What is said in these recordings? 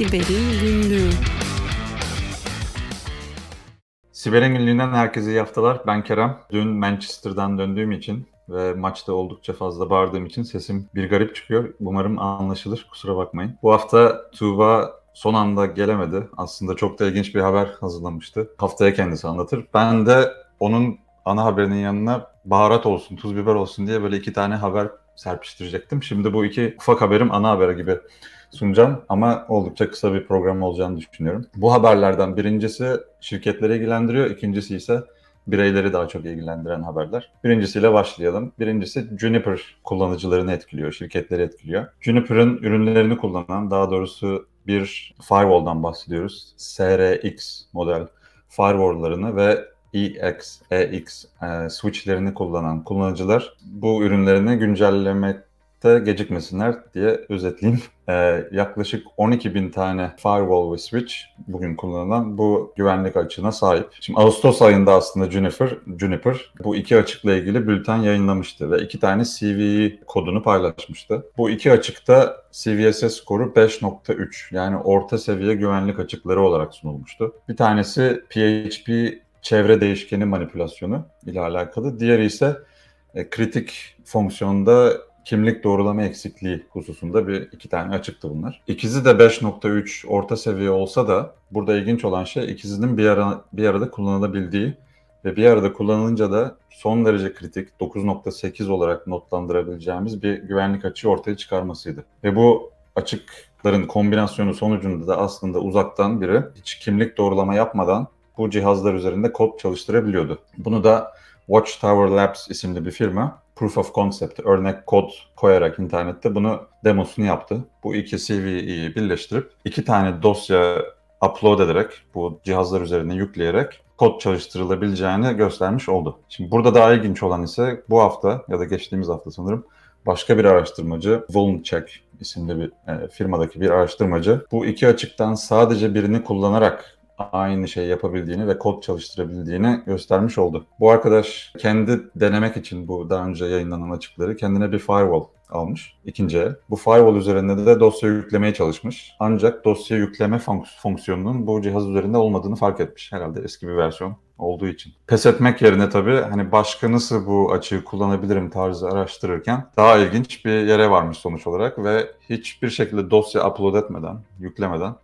Siber'in günlüğü. Siber'in günlüğünden herkese iyi haftalar. Ben Kerem. Dün Manchester'dan döndüğüm için ve maçta oldukça fazla bağırdığım için sesim bir garip çıkıyor. Umarım anlaşılır. Kusura bakmayın. Bu hafta Tuğba son anda gelemedi. Aslında çok da ilginç bir haber hazırlamıştı. Haftaya kendisi anlatır. Ben de onun ana haberinin yanına baharat olsun, tuz biber olsun diye böyle iki tane haber serpiştirecektim. Şimdi bu iki ufak haberim ana haber gibi sunacağım ama oldukça kısa bir program olacağını düşünüyorum. Bu haberlerden birincisi şirketleri ilgilendiriyor, ikincisi ise bireyleri daha çok ilgilendiren haberler. Birincisiyle başlayalım. Birincisi Juniper kullanıcılarını etkiliyor, şirketleri etkiliyor. Juniper'ın ürünlerini kullanan, daha doğrusu bir firewall'dan bahsediyoruz. SRX model firewall'larını ve EX, EX e, switchlerini kullanan kullanıcılar bu ürünlerini güncellemekte gecikmesinler diye özetleyeyim. E, yaklaşık 12 bin tane firewall ve switch bugün kullanılan bu güvenlik açığına sahip. Şimdi Ağustos ayında aslında Juniper, Juniper bu iki açıkla ilgili bülten yayınlamıştı ve iki tane CVE kodunu paylaşmıştı. Bu iki açıkta CVSS skoru 5.3 yani orta seviye güvenlik açıkları olarak sunulmuştu. Bir tanesi PHP çevre değişkeni manipülasyonu ile alakalı. Diğeri ise e, kritik fonksiyonda kimlik doğrulama eksikliği hususunda bir iki tane açıktı bunlar. İkisi de 5.3 orta seviye olsa da burada ilginç olan şey ikisinin bir, ara, bir arada kullanılabildiği ve bir arada kullanılınca da son derece kritik 9.8 olarak notlandırabileceğimiz bir güvenlik açığı ortaya çıkarmasıydı. Ve bu açıkların kombinasyonu sonucunda da aslında uzaktan biri hiç kimlik doğrulama yapmadan bu cihazlar üzerinde kod çalıştırabiliyordu. Bunu da Watchtower Labs isimli bir firma proof of concept, örnek kod koyarak internette bunu demosunu yaptı. Bu iki CVE'yi birleştirip iki tane dosya upload ederek, bu cihazlar üzerine yükleyerek kod çalıştırılabileceğini göstermiş oldu. Şimdi burada daha ilginç olan ise bu hafta ya da geçtiğimiz hafta sanırım başka bir araştırmacı, Vulncheck isimli bir e, firmadaki bir araştırmacı bu iki açıktan sadece birini kullanarak aynı şey yapabildiğini ve kod çalıştırabildiğini göstermiş oldu. Bu arkadaş kendi denemek için bu daha önce yayınlanan açıkları kendine bir firewall almış ikinci el. Bu firewall üzerinde de dosya yüklemeye çalışmış. Ancak dosya yükleme fonksiyonunun bu cihaz üzerinde olmadığını fark etmiş. Herhalde eski bir versiyon olduğu için. Pes etmek yerine tabii hani başka nasıl bu açığı kullanabilirim tarzı araştırırken daha ilginç bir yere varmış sonuç olarak ve hiçbir şekilde dosya upload etmeden, yüklemeden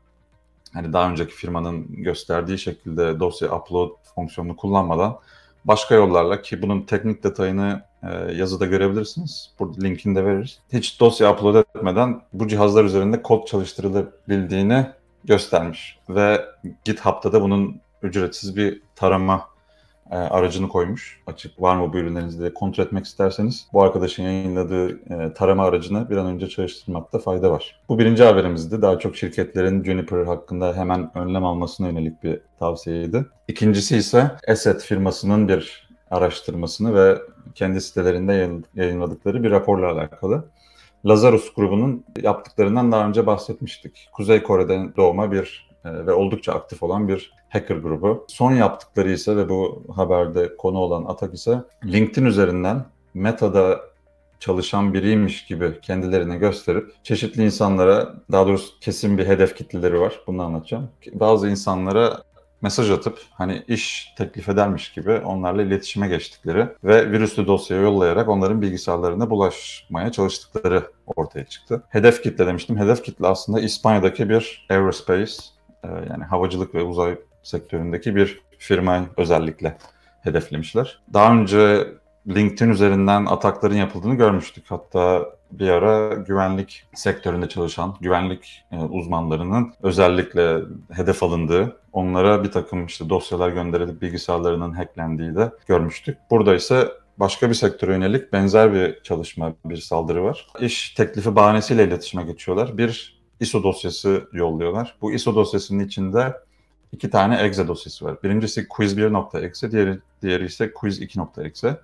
hani daha önceki firmanın gösterdiği şekilde dosya upload fonksiyonunu kullanmadan başka yollarla ki bunun teknik detayını e, yazıda görebilirsiniz. Burada linkini de veririz. Hiç dosya upload etmeden bu cihazlar üzerinde kod çalıştırılabildiğini göstermiş. Ve GitHub'da da bunun ücretsiz bir tarama e, aracını koymuş. Açık var mı bu ürünlerinizde diye kontrol etmek isterseniz bu arkadaşın yayınladığı e, tarama aracını bir an önce çalıştırmakta fayda var. Bu birinci haberimizdi. Daha çok şirketlerin Juniper hakkında hemen önlem almasına yönelik bir tavsiyeydi. İkincisi ise Asset firmasının bir araştırmasını ve kendi sitelerinde yayınladıkları bir raporla alakalı. Lazarus grubunun yaptıklarından daha önce bahsetmiştik. Kuzey Kore'den doğma bir e, ve oldukça aktif olan bir hacker grubu. Son yaptıkları ise ve bu haberde konu olan atak ise LinkedIn üzerinden Meta'da çalışan biriymiş gibi kendilerini gösterip çeşitli insanlara daha doğrusu kesin bir hedef kitleleri var. Bunu anlatacağım. Bazı insanlara mesaj atıp hani iş teklif edermiş gibi onlarla iletişime geçtikleri ve virüslü dosya yollayarak onların bilgisayarlarına bulaşmaya çalıştıkları ortaya çıktı. Hedef kitle demiştim. Hedef kitle aslında İspanya'daki bir aerospace e, yani havacılık ve uzay sektöründeki bir firmayı özellikle hedeflemişler. Daha önce LinkedIn üzerinden atakların yapıldığını görmüştük. Hatta bir ara güvenlik sektöründe çalışan güvenlik e, uzmanlarının özellikle hedef alındığı, onlara bir takım işte dosyalar gönderilip bilgisayarlarının hacklendiği de görmüştük. Burada ise başka bir sektöre yönelik benzer bir çalışma, bir saldırı var. İş teklifi bahanesiyle iletişime geçiyorlar. Bir ISO dosyası yolluyorlar. Bu ISO dosyasının içinde iki tane exe dosyası var. Birincisi quiz1.exe, diğeri, diğeri ise quiz2.exe.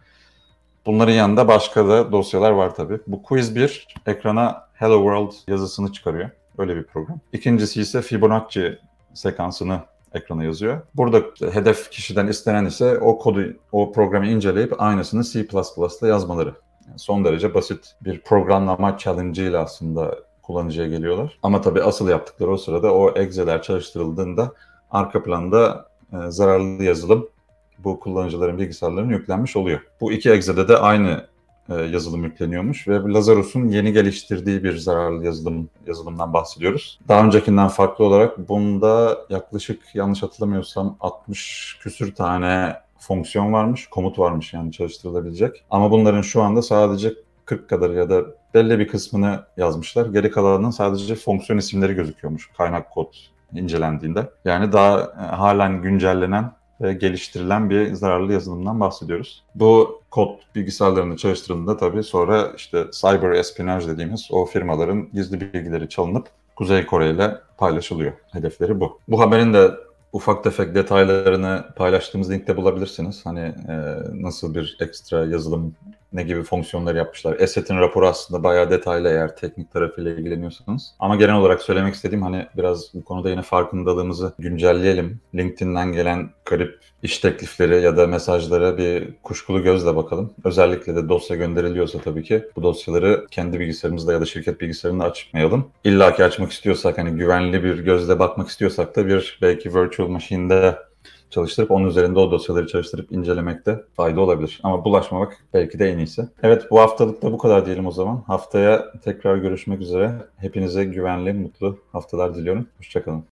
Bunların yanında başka da dosyalar var tabii. Bu quiz1 ekrana Hello World yazısını çıkarıyor. Öyle bir program. İkincisi ise Fibonacci sekansını ekrana yazıyor. Burada hedef kişiden istenen ise o kodu, o programı inceleyip aynısını C++'da yazmaları. Yani son derece basit bir programlama challenge ile aslında kullanıcıya geliyorlar. Ama tabii asıl yaptıkları o sırada o egzeler çalıştırıldığında arka planda e, zararlı yazılım bu kullanıcıların bilgisayarlarına yüklenmiş oluyor. Bu iki egzede de aynı e, yazılım yükleniyormuş ve Lazarus'un yeni geliştirdiği bir zararlı yazılım yazılımdan bahsediyoruz. Daha öncekinden farklı olarak bunda yaklaşık yanlış hatırlamıyorsam 60 küsür tane fonksiyon varmış, komut varmış yani çalıştırılabilecek. Ama bunların şu anda sadece 40 kadar ya da belli bir kısmını yazmışlar. Geri kalanının sadece fonksiyon isimleri gözüküyormuş kaynak kod incelendiğinde. Yani daha e, halen güncellenen ve geliştirilen bir zararlı yazılımdan bahsediyoruz. Bu kod bilgisayarlarında çalıştırıldığında tabii sonra işte cyber espionage dediğimiz o firmaların gizli bilgileri çalınıp Kuzey Kore ile paylaşılıyor. Hedefleri bu. Bu haberin de ufak tefek detaylarını paylaştığımız linkte bulabilirsiniz. Hani e, nasıl bir ekstra yazılım, ne gibi fonksiyonlar yapmışlar. Eset'in raporu aslında bayağı detaylı eğer teknik tarafıyla ilgileniyorsanız. Ama genel olarak söylemek istediğim hani biraz bu konuda yine farkındalığımızı güncelleyelim. LinkedIn'den gelen garip iş teklifleri ya da mesajlara bir kuşkulu gözle bakalım. Özellikle de dosya gönderiliyorsa tabii ki bu dosyaları kendi bilgisayarımızda ya da şirket bilgisayarında açmayalım. İlla ki açmak istiyorsak hani güvenli bir gözle bakmak istiyorsak da bir belki virtual machine'de çalıştırıp onun üzerinde o dosyaları çalıştırıp incelemekte fayda olabilir. Ama bulaşmamak belki de en iyisi. Evet bu haftalık da bu kadar diyelim o zaman. Haftaya tekrar görüşmek üzere. Hepinize güvenli, mutlu haftalar diliyorum. Hoşçakalın.